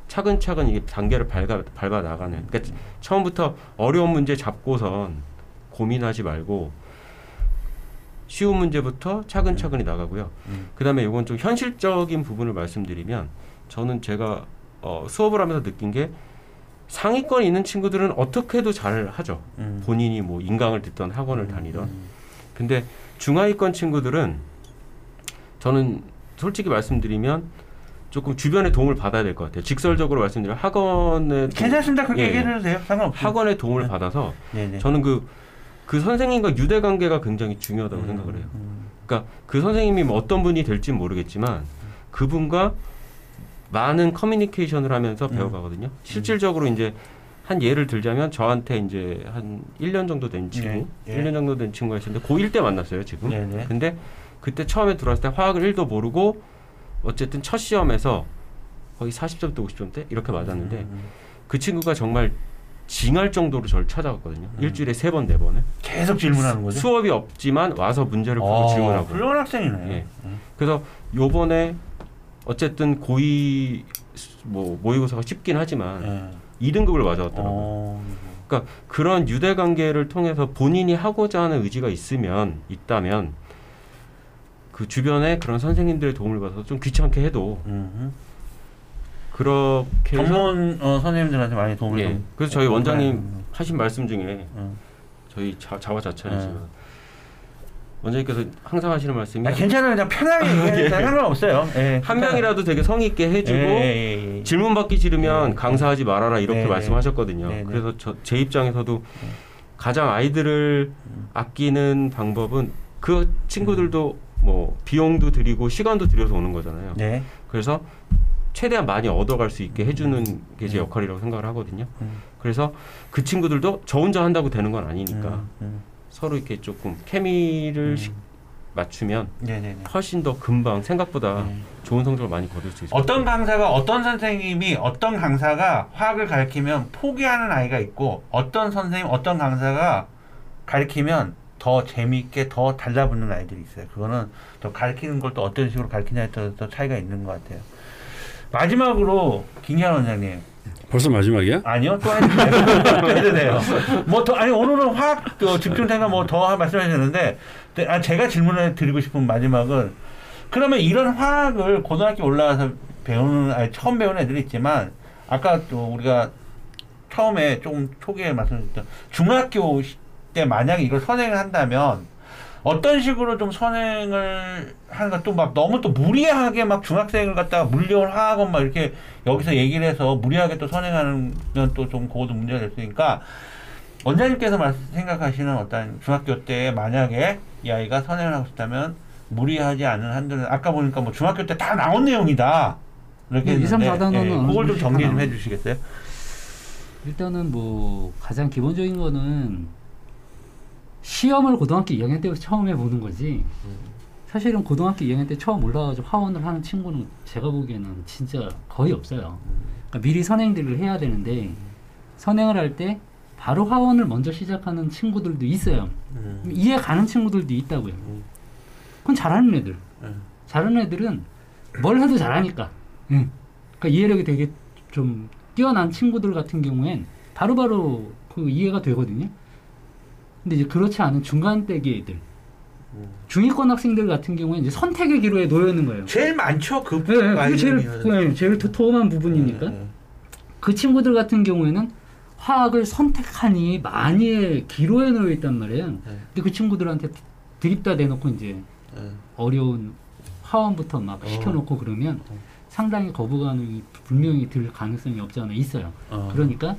차근차근 이게 단계를 밟아, 밟아 나가는. 그러니까 처음부터 어려운 문제 잡고선 고민하지 말고 쉬운 문제부터 차근차근히 나가고요. 음. 그다음에 이건 좀 현실적인 부분을 말씀드리면 저는 제가 어, 수업을 하면서 느낀 게 상위권에 있는 친구들은 어떻게도 잘 하죠. 음. 본인이 뭐 인강을 듣던 학원을 음, 다니던. 음. 근데 중하위권 친구들은 저는 솔직히 말씀드리면 조금 주변의 도움을 받아야 될 것 같아요. 직설적으로 말씀드리면 학원의 도- 괜찮습니다. 그렇게 예, 얘기해도 돼요. 상관없어요. 학원의 도움을 네. 받아서 네네. 저는 그, 그 선생님과 유대 관계가 굉장히 중요하다고 생각을 해요. 음, 그러니까 그 선생님이 뭐 어떤 분이 될지는 모르겠지만 그분과 많은 커뮤니케이션을 하면서 음. 배워가거든요. 실질적으로 이제 한 예를 들자면 저한테 이제 한 1년 정도 된 친구, 예, 예. 1년 정도 된 친구가 있었는데 고1 때 만났어요, 지금. 네 네. 근데 그때 처음에 들어왔을 때 화학을 1도 모르고 어쨌든 첫 시험에서 거의 40점대 50점대 이렇게 맞았는데 음, 그 친구가 정말 징할 정도로 저를 찾아갔거든요. 음. 일주일에 세 번, 네 번을. 계속 질문하는 거죠. 수업이 없지만 와서 문제를 풀고 어, 질문하고. 훌륭한 학생이네. 예. 음. 그래서 요번에 어쨌든 고2 뭐 모의고사가 쉽긴 하지만 예. 2등급을 맞아왔더라고요. 어, 그러니까 그런 유대 관계를 통해서 본인이 하고자 하는 의지가 있으면 있다면 그 주변에 그런 선생님들의 도움을 받아서 좀 귀찮게 해도 음. 그렇게 해서 전문 어, 선생님들한테 많이 도움을 예. 좀 그래서 저희 원장님 음, 하신 말씀 중에 음. 저희 자, 자화자찬이지만 네. 원장님께서 항상 하시는 말씀이 아, 괜찮아요. 그냥 편하게 얘기해도 상관없어요. 예. 한 명이라도 되게 성의 있게 해주고 예, 예, 예. 질문 받기 싫으면 네. 강사하지 말아라 이렇게 네, 말씀하셨거든요. 네, 네. 그래서 저, 제 입장에서도 가장 아이들을 음. 아끼는 방법은 그 친구들도 뭐 비용도 드리고 시간도 들여서 오는 거잖아요. 네. 그래서 최대한 많이 얻어갈 수 있게 해주는 게제 음. 역할이라고 생각을 하거든요. 음. 그래서 그 친구들도 저 혼자 한다고 되는 건 아니니까 음, 음. 서로 이렇게 조금 케미를 맞추면 네네네. 훨씬 더 금방 생각보다 네. 좋은 성적을 많이 거둘 수 있어요. 어떤 강사가 어떤 선생님이 어떤 강사가 화학을 가르치면 포기하는 아이가 있고 어떤 선생님 어떤 강사가 가르치면 더 재미있게 더 달라붙는 아이들이 있어요. 그거는 또 가르치는 걸 또 어떤 식으로 가르치냐에 따라서 차이가 있는 것 같아요. 마지막으로 김기환 원장님 벌써 마지막이야? 아니요 또 해도 돼요. 또. 뭐더 아니 오늘은 화학 그 집중생각 뭐더 말씀하셨는데 네, 아, 제가 질문을 드리고 싶은 마지막은 그러면 이런 화학을 고등학교 올라가서 배우는 아니 처음 배우는 애들이 있지만 아까 또 우리가 처음에 좀 초기에 말씀드렸던 중학교 시- 때 만약에 이걸 선행을 한다면 어떤 식으로 좀 선행을 하는 가 또 막 너무 또 무리하게 막 중학생을 갖다가 화학원 막 이렇게 여기서 얘기를 해서 무리하게 또 선행하는 또좀 그것도 문제가 될 수 있으니까 원장님께서 말- 생각하시는 어떤 중학교 때 만약에 이 아이가 선행을 하고 싶다면 무리하지 않은 한도는 아까 보니까 뭐 중학교 때 다 나온 내용이다 이렇게 네, 했는데, 사 단원은 예, 어느 그걸 좀 정리 좀다 해주시겠어요? 일단은 뭐 가장 기본적인 거는 시험을 고등학교 2학년 때부터 처음 해보는 거지. 사실은 고등학교 2학년 때 처음 올라가지고 하원을 하는 친구는 제가 보기에는 진짜 거의 없어요. 그러니까 미리 선행들을 해야 되는데 선행을 할 때 바로 하원을 먼저 시작하는 친구들도 있어요. 이해 가는 친구들도 있다고요. 그건 잘하는 애들. 음. 잘하는 애들은 뭘 해도 잘하니까. 응. 그러니까 이해력이 되게 좀 뛰어난 친구들 같은 경우엔 바로바로 그 이해가 되거든요. 근데 이제 그렇지 않은 중간대기 애들, 중위권 학생들 같은 경우에 이제 선택의 기로에 놓여 있는 거예요. 제일 많죠 그 네, 네, 그게 제일. 네, 제일 도톰한 부분이니까. 네, 네. 그 친구들 같은 경우에는 화학을 선택하니 많이의 기로에 놓여 있단 말이에요. 네. 근데 그 친구들한테 드립다 대놓고 이제 네. 어려운 화원부터 막 어. 시켜놓고 그러면 상당히 거부감이 분명히 들 가능성이 없지 않아 있어요. 어. 그러니까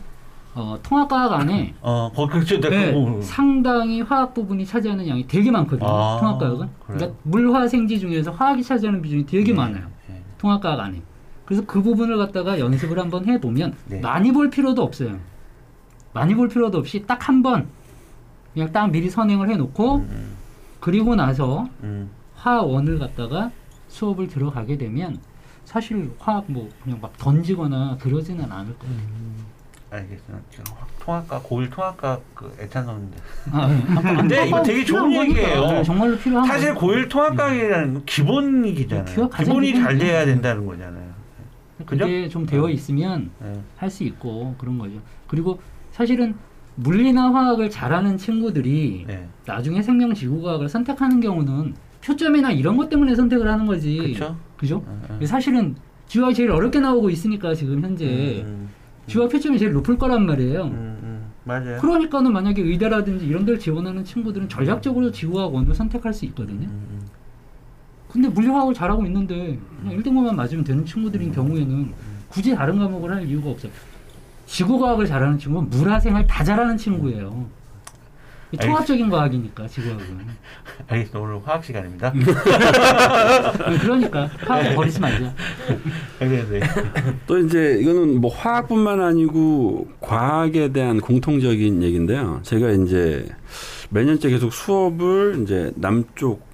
어, 통합과학 안에 어, 거 그렇죠. 네, 그거- 상당히 화학 부분이 차지하는 양이 되게 많거든요. 아, 통합과학은. 그래요? 그러니까 물화생지 중에서 화학이 차지하는 비중이 되게 네, 많아요. 네. 통합과학 안에. 그래서 그 부분을 갖다가 연습을 한번 해보면 네. 많이 볼 필요도 없어요. 많이 볼 필요도 없이 딱 한 번 그냥 딱 미리 선행을 해놓고 음, 그리고 나서 음. 화원을 갖다가 수업을 들어가게 되면 사실 화학 뭐 그냥 막 던지거나 그러지는 않을 거예요. 알겠어요. 지금 확- 통합과 고일 통합과 그 애찬 선인데 아, 네. 아, 근데 아, 이거 되게 좋은. 얘기예요. 네, 정말로 필요한 사실. 고일 통합과학이라는 건 기본이잖아요. 기본- 가장 기본이 잘. 돼야 된다는 거잖아요. 그죠? 그게 좀 되어 있으면 네. 할수 있고 그런 거죠. 그리고 사실은 물리나 화학을 잘하는 친구들이 네. 나중에 생명 지구과학을 선택하는 경우는 표점이나 이런 것 때문에 선택을 하는 거지. 그렇죠. 그죠? 어, 어. 사실은 지화가 제일 어렵게 나오고 있으니까 지금 현재 음, 지화 표점이 제일 높을 거란 말이에요. 음, 음, 맞아요. 그러니까는 만약에 의대라든지 이런 데를 지원하는 친구들은 전략적으로 지구학원을 선택할 수 있거든요. 음, 음. 근데 물리화학을 잘하고 있는데 그냥 1등급만 맞으면 되는 친구들인 경우에는 굳이 다른 과목을 할 이유가 없어요. 지구과학을 잘하는 친구는 물화생을 다 잘하는 친구예요. 이 통합적인 과학이니까 지구학은. 알겠습니다. 오늘 화학 시간입니다. 그러니까 화학 버리지 말자. 네, 네. 또 이제 이거는 뭐 화학뿐만 아니고 과학에 대한 공통적인 얘기인데요. 제가 이제 매년째 계속 수업을 이제 남쪽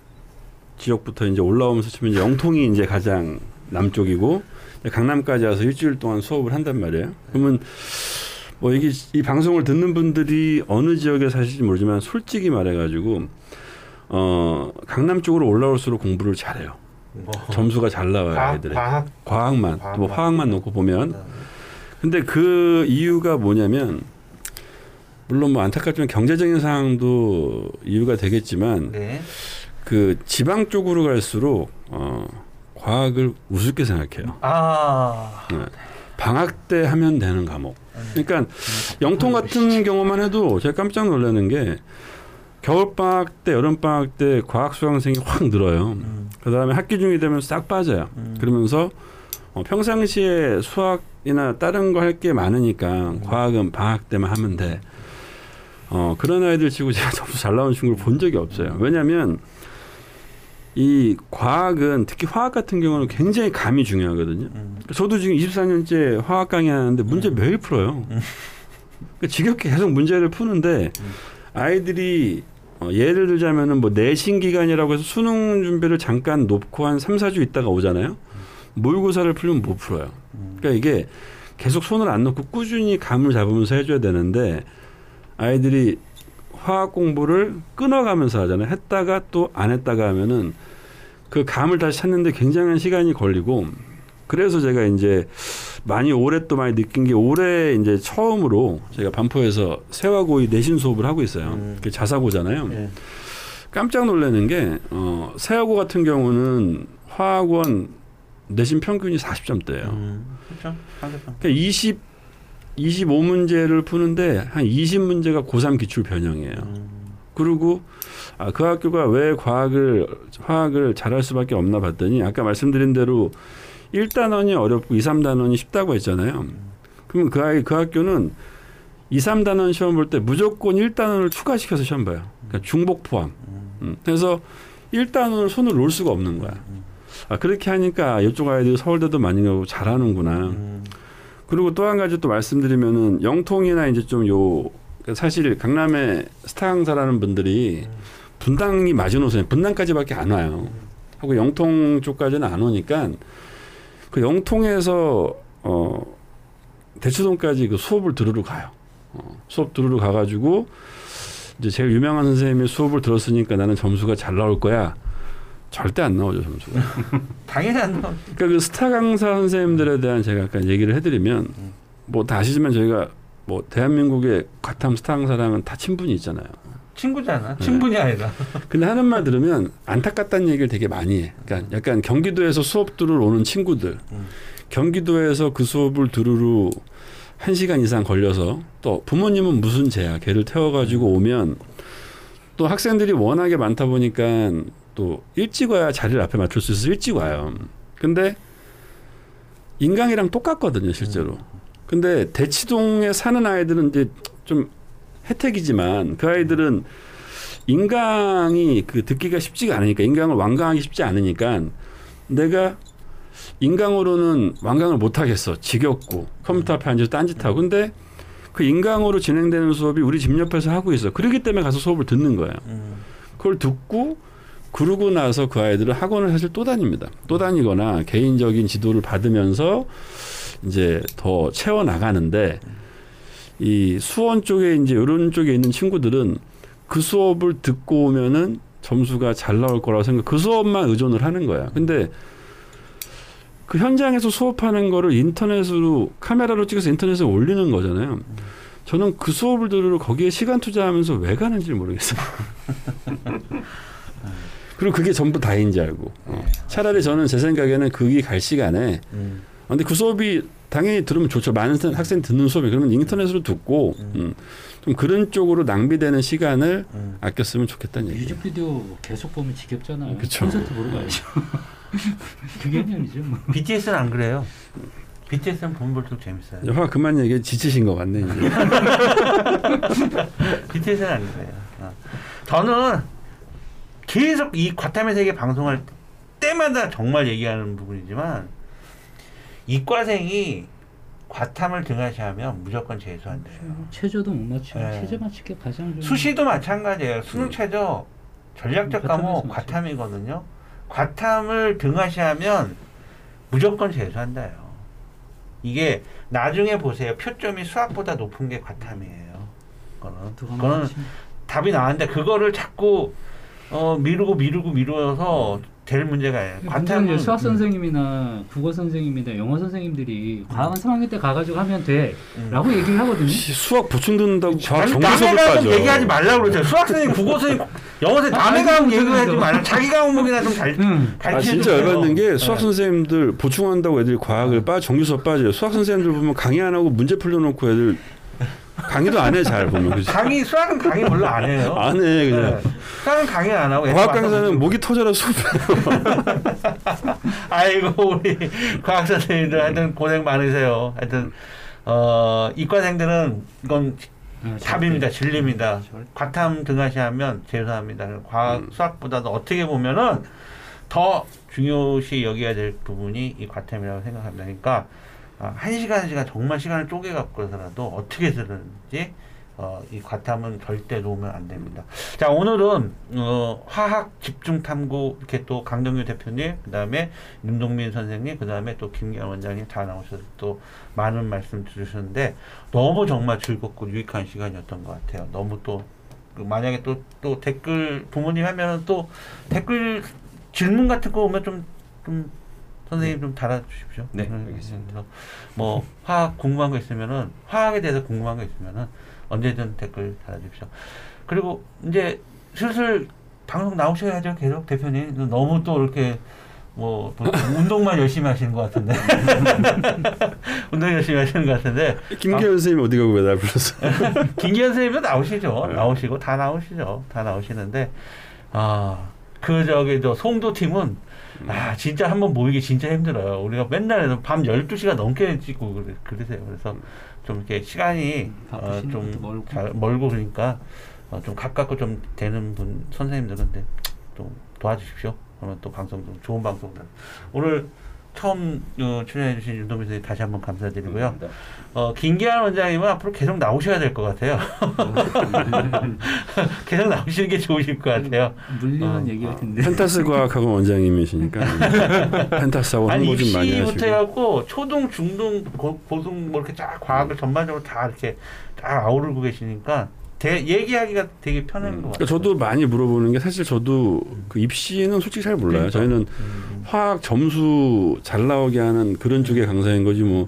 지역부터 이제 올라오면서 치면 이제 영통이 이제 가장 남쪽이고 강남까지 와서 일주일 동안 수업을 한단 말이에요. 그러면 뭐 이게 이 방송을 듣는 분들이 어느 지역에 사실지 모르지만 솔직히 말해가지고 어 강남 쪽으로 올라올수록 공부를 잘해요. 뭐 점수가 잘 나와요 과학, 아이들이. 과학 과학만 과학만. 뭐 화학만 놓고 보면 근데 그 이유가 뭐냐면 물론 뭐 안타깝지만 경제적인 상황도 이유가 되겠지만 네. 그 지방 쪽으로 갈수록 어 과학을 우습게 생각해요. 아. 네. 방학 때 하면 되는 과목. 그러니까 영통 같은 경우만 해도 제가 깜짝 놀라는 게 겨울 방학 때, 여름 방학 때 과학 수강생이 확 늘어요. 음, 그다음에 학기 중이 되면 싹 빠져요. 음. 그러면서 어, 평상시에 수학이나 다른 거 할 게 많으니까 과학은 방학 때만 하면 돼. 어, 그런 아이들 치고 제가 점수 잘 나오는 친구를 본 적이 없어요. 왜냐하면 이 과학은 특히 화학 같은 경우는 굉장히 감이 중요하거든요. 음. 저도 지금 24년째 화학 강의하는데 문제 매일 풀어요. 그러니까 지겹게 계속 문제를 푸는데 아이들이 어, 예를 들자면은 뭐 내신 기간이라고 해서 수능 준비를 잠깐 놓고 한 3, 4주 있다가 오잖아요. 모의고사를 풀면 못 풀어요. 그러니까 이게 계속 손을 안 놓고 꾸준히 감을 잡으면서 해줘야 되는데 아이들이 화학 공부를 끊어가면서 하잖아요. 했다가 또 안 했다가 하면은 그 감을 다시 찾는데 굉장한 시간이 걸리고 그래서 제가 이제 많이 많이 느낀 게 올해 이제 처음으로 제가 반포에서 세화고의 내신 수업을 하고 있어요. 음. 그게 자사고잖아요. 예. 깜짝 놀라는 게 어, 세화고 같은 경우는 화학원 내신 평균이 40점대예요. 음. 그렇죠. 그러니까 20 25문제를 푸는데 한 20문제가 고3 기출 변형이에요. 음. 그리고 아, 그 학교가 왜 과학을 화학을 잘할 수밖에 없나 봤더니 아까 말씀드린 대로 1단원이 어렵고 2, 3단원이 쉽다고 했잖아요. 그러면 그 아이 그 학교는 2, 3단원 시험 볼 때 무조건 1단원을 추가시켜서 시험 봐요. 그러니까 중복 포함. 음. 그래서 1단원을 손을 놓을 수가 없는 거야. 아, 그렇게 하니까 이쪽 아이들이 서울대도 많이 가고 잘하는구나. 음. 그리고 또 한 가지 또 말씀드리면은 영통이나 이제 좀 요 사실 강남에 스타 강사라는 분들이 분당이 마지노선 분당까지밖에 안 와요. 하고 영통 쪽까지는 안 오니까 그 영통에서 어 대치동까지 그 수업을 들으러 가요. 어, 수업 들으러 가가지고 이제 제일 유명한 선생님이 수업을 들었으니까 나는 점수가 잘 나올 거야. 절대 안 나오죠 점수가. 당연히 안 나오. 그러니까 그 스타 강사 선생님들에 대한 제가 약간 얘기를 해드리면 뭐다 아시지만 저희가 뭐 대한민국의 과탐 스타 강사랑은 다 친분이 있잖아요. 친구잖아. 친분이 아니라. 근데 하는 말 들으면 안타깝다는 얘기를 되게 많이 해. 그러니까 약간 경기도에서 수업 들으러 오는 친구들, 음. 경기도에서 그 수업을 들으러 한 시간 이상 걸려서 또 부모님은 무슨 죄야? 걔를 태워가지고 오면 또 학생들이 워낙에 많다 보니까 또 일찍 와야 자리를 앞에 맞출 수 있어서 일찍 와요. 근데 인강이랑 똑같거든요, 실제로. 근데 대치동에 사는 아이들은 이제 좀 혜택이지만 그 아이들은 인강이 그 듣기가 쉽지가 않으니까 인강을 완강하기 쉽지 않으니까 내가 인강으로는 완강을 못 하겠어 지겹고 컴퓨터 앞에 앉아서 딴짓하고 근데 그 인강으로 진행되는 수업이 우리 집 옆에서 하고 있어 그렇기 때문에 가서 수업을 듣는 거예요 음. 그걸 듣고 그러고 나서 그 아이들은 학원을 사실 또 다닙니다. 또 다니거나 개인적인 지도를 받으면서 이제 더 채워 나가는데 이 수원 쪽에 이제 이런 쪽에 있는 친구들은 그 수업을 듣고 오면은 점수가 잘 나올 거라고 생각. 그 수업만 의존을 하는 거야. 근데 그 현장에서 수업하는 거를 인터넷으로 카메라로 찍어서 인터넷에 올리는 거잖아요. 저는 그 수업을 들으러 거기에 시간 투자하면서 왜 가는지 모르겠어요. 그리고 그게 전부 다인지 알고. 어. 차라리 저는 제 생각에는 그게 갈 시간에 음. 아, 근데 그 수업이 당연히 들으면 좋죠. 많은 사- 학생 듣는 수업이 그러면 인터넷으로 듣고 음. 좀 그런 쪽으로 낭비되는 시간을 음. 아꼈으면 좋겠다는 얘기예요. 뮤직비디오 계속 보면 지겹잖아요. 그쵸. 콘서트 보러 가야죠. 그 개념이죠. 뭐. BTS는 안 그래요. BTS는 보면 볼수록 재밌어요. 화 그만 얘기해 지치신 것 같네 이제. BTS는 안 그래요. 어. 저는 계속 이 과탐의 세계 방송할 때마다 정말 얘기하는 부분이지만 이과생이 과탐을 등하시하면 무조건 재수한대요. 최저도 못 맞추고 네. 최저 맞추기 가장 좀 수시도 마찬가지예요. 수능 최저 전략적 음, 과목. 과탐이거든요. 과탐을 등하시하면 무조건 재수한다요. 이게 나중에 보세요. 표점이 수학보다 높은 게 과탐이에요. 그거는 누가 그거는 맞추면 답이 나왔는데 그거를 자꾸 어, 미루고 미루고 미루어서 될 문제가 아니에요. 과탐은 이제 수학 선생님이나 국어 선생님이나 영어 선생님들이 과학은 3학년 때 가가지고 하면 돼라고 얘기를 하거든요. 씨, 수학 보충 듣는다고 과학 정보 과목 빠져. 얘기하지 말라고 그러죠. 수학 선생님, 국어 선생님, 영어 선생님 남의 아니, 과목 얘기하지. 말라. 자기 과목이나 좀 잘, 응. 아 진짜. 열받는 게 수학 네. 선생님들 보충한다고 애들이 과학을 빠 정규 수업 빠져요. 수학 선생님들 보면 강의 안 하고 문제 풀려놓고 애들 강의도 안 해 잘 보면 그지? 강의 수학은 강의 별로 안 해요. 안 해 그냥. 네. 수학은 강의 안 하고 과학 강사는 목이 터져라 수업. 아이고 우리 과학 선생님들 하여튼 고생 많으세요. 하여튼 어 이과생들은 이건 아, 답입니다. 진리입니다. 절대. 과탐 등하시하면 죄송합니다. 과학 음. 수학보다도 어떻게 보면은 더 중요시 여겨야 될 부분이 이 과탐이라고 생각합니다. 그러니까 아, 한 시간 한 시간 정말 시간을 쪼개 갖고서라도 어떻게 쓰는지 어, 이 과탐은 절대 놓으면 안 됩니다. 자 오늘은 어, 화학 집중 탐구 이렇게 또 강동규 대표님, 그다음에 윤동민 선생님, 그다음에 또 김기현 원장님 다 나오셔서 또 많은 말씀 주셨는데 너무 정말 즐겁고 유익한 시간이었던 것 같아요. 너무 또그 만약에 또 또 댓글 부모님 하면은 또 댓글 질문 같은 거 오면 좀좀 선생님 좀 달아주십시오. 네, 음, 알겠습니다. 그래서 뭐 화학 궁금한 거 있으면은 화학에 대해서 궁금한 거 있으면은 언제든 댓글 달아주십시오. 그리고 이제 슬슬 방송 나오셔야죠. 계속 대표님 너무 또 이렇게 뭐, 뭐 운동만 열심히 하시는 것 같은데 운동 열심히 하시는 것 같은데 김기현 선생님 어디 가고 왜날 불렀어? 김기현 선생님도 나오시죠. 네. 나오시고 다 나오시죠. 다 나오시는데 아그 저기 저 송도 팀은 아 진짜 한번 모이기 진짜 힘들어요. 우리가 맨날 밤 12시가 넘게 찍고 그래, 그러세요. 그래서 좀 이렇게 시간이 어, 바쁘신 좀 멀고. 잘 멀고 그러니까 어, 좀 가깝고 좀 되는 분 선생님들은 좀 도와주십시오. 그러면 또 방송 좀 좋은 방송들. 오늘 처음 어, 출연해 주신 윤도민 선생님 다시 한번 감사드리고요. 어, 김기환 원장님은 앞으로 계속 나오셔야 될 것 같아요. 계속 나오시는 게 좋으실 것 같아요. 물리는 어, 얘기일 어. 텐데. 펜타스 과학학원 원장님이시니까 펜타스하고 아니 홍보 좀 많이 입시부터 하시고. 해갖고 초등, 중등, 고, 고등 뭐 이렇게 쫙 과학을 전반적으로 다 이렇게 쫙 아우르고 계시니까 대, 얘기하기가 되게 편한 것 그러니까 같아요. 저도 많이 물어보는 게 사실 저도 그 입시는 솔직히 잘 몰라요. 그러니까. 저희는 음. 화학 점수 잘 나오게 하는 그런 쪽의 강사인 거지 뭐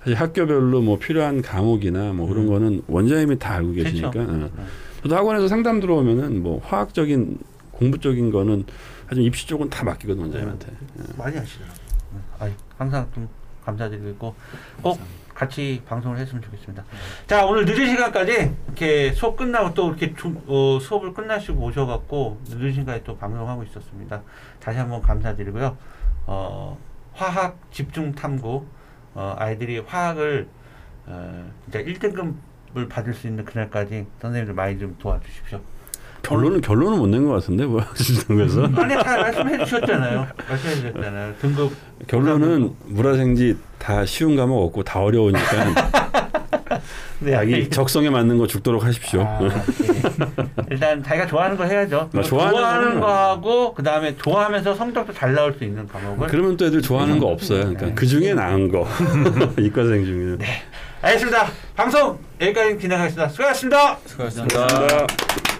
사실 학교별로 뭐 필요한 과목이나 뭐 그런 음. 거는 원장님이 다 알고 계시니까. 그렇죠. 예. 저도 학원에서 상담 들어오면은 뭐 화학적인 공부적인 거는 하지만 입시 쪽은 다 맡기거든 원장님한테. 많이 하시더라고요. 항상 좀 감사드리고 꼭 같이 방송을 했으면 좋겠습니다. 자 오늘 늦은 시간까지 이렇게 수업 끝나고 또 이렇게 주, 어, 수업을 끝나시고 오셔갖고 늦은 시간에 또 방송하고 있었습니다. 다시 한번 감사드리고요. 어, 화학 집중 탐구 어, 아이들이 화학을 어, 진짜 1등급을 받을 수 있는 그날까지 선생님들 많이 좀 도와주십시오. 결론은 결론은 못 낸 것 같은데 뭐 그래서 아니 다 말씀해 주셨잖아요. 말씀해 주셨잖아요. 등급 결론은 물화생지 다 쉬운 과목 없고 다 어려우니까 네, 자기 적성에 맞는 거 죽도록 하십시오. 아, 네. 일단 자기가 좋아하는 거 해야죠. 아, 좋아하는 좋아하는 거 하고 그 다음에 좋아하면서 성적도 잘 나올 수 있는 과목을. 그러면 또 애들 좋아하는 거 없어요. 그러니까 그 중에 나은 거 이과생 중에는. 알겠습니다. 방송 여기까지 진행하겠습니다. 수고하셨습니다. 수고하셨습니다. 감사합니다.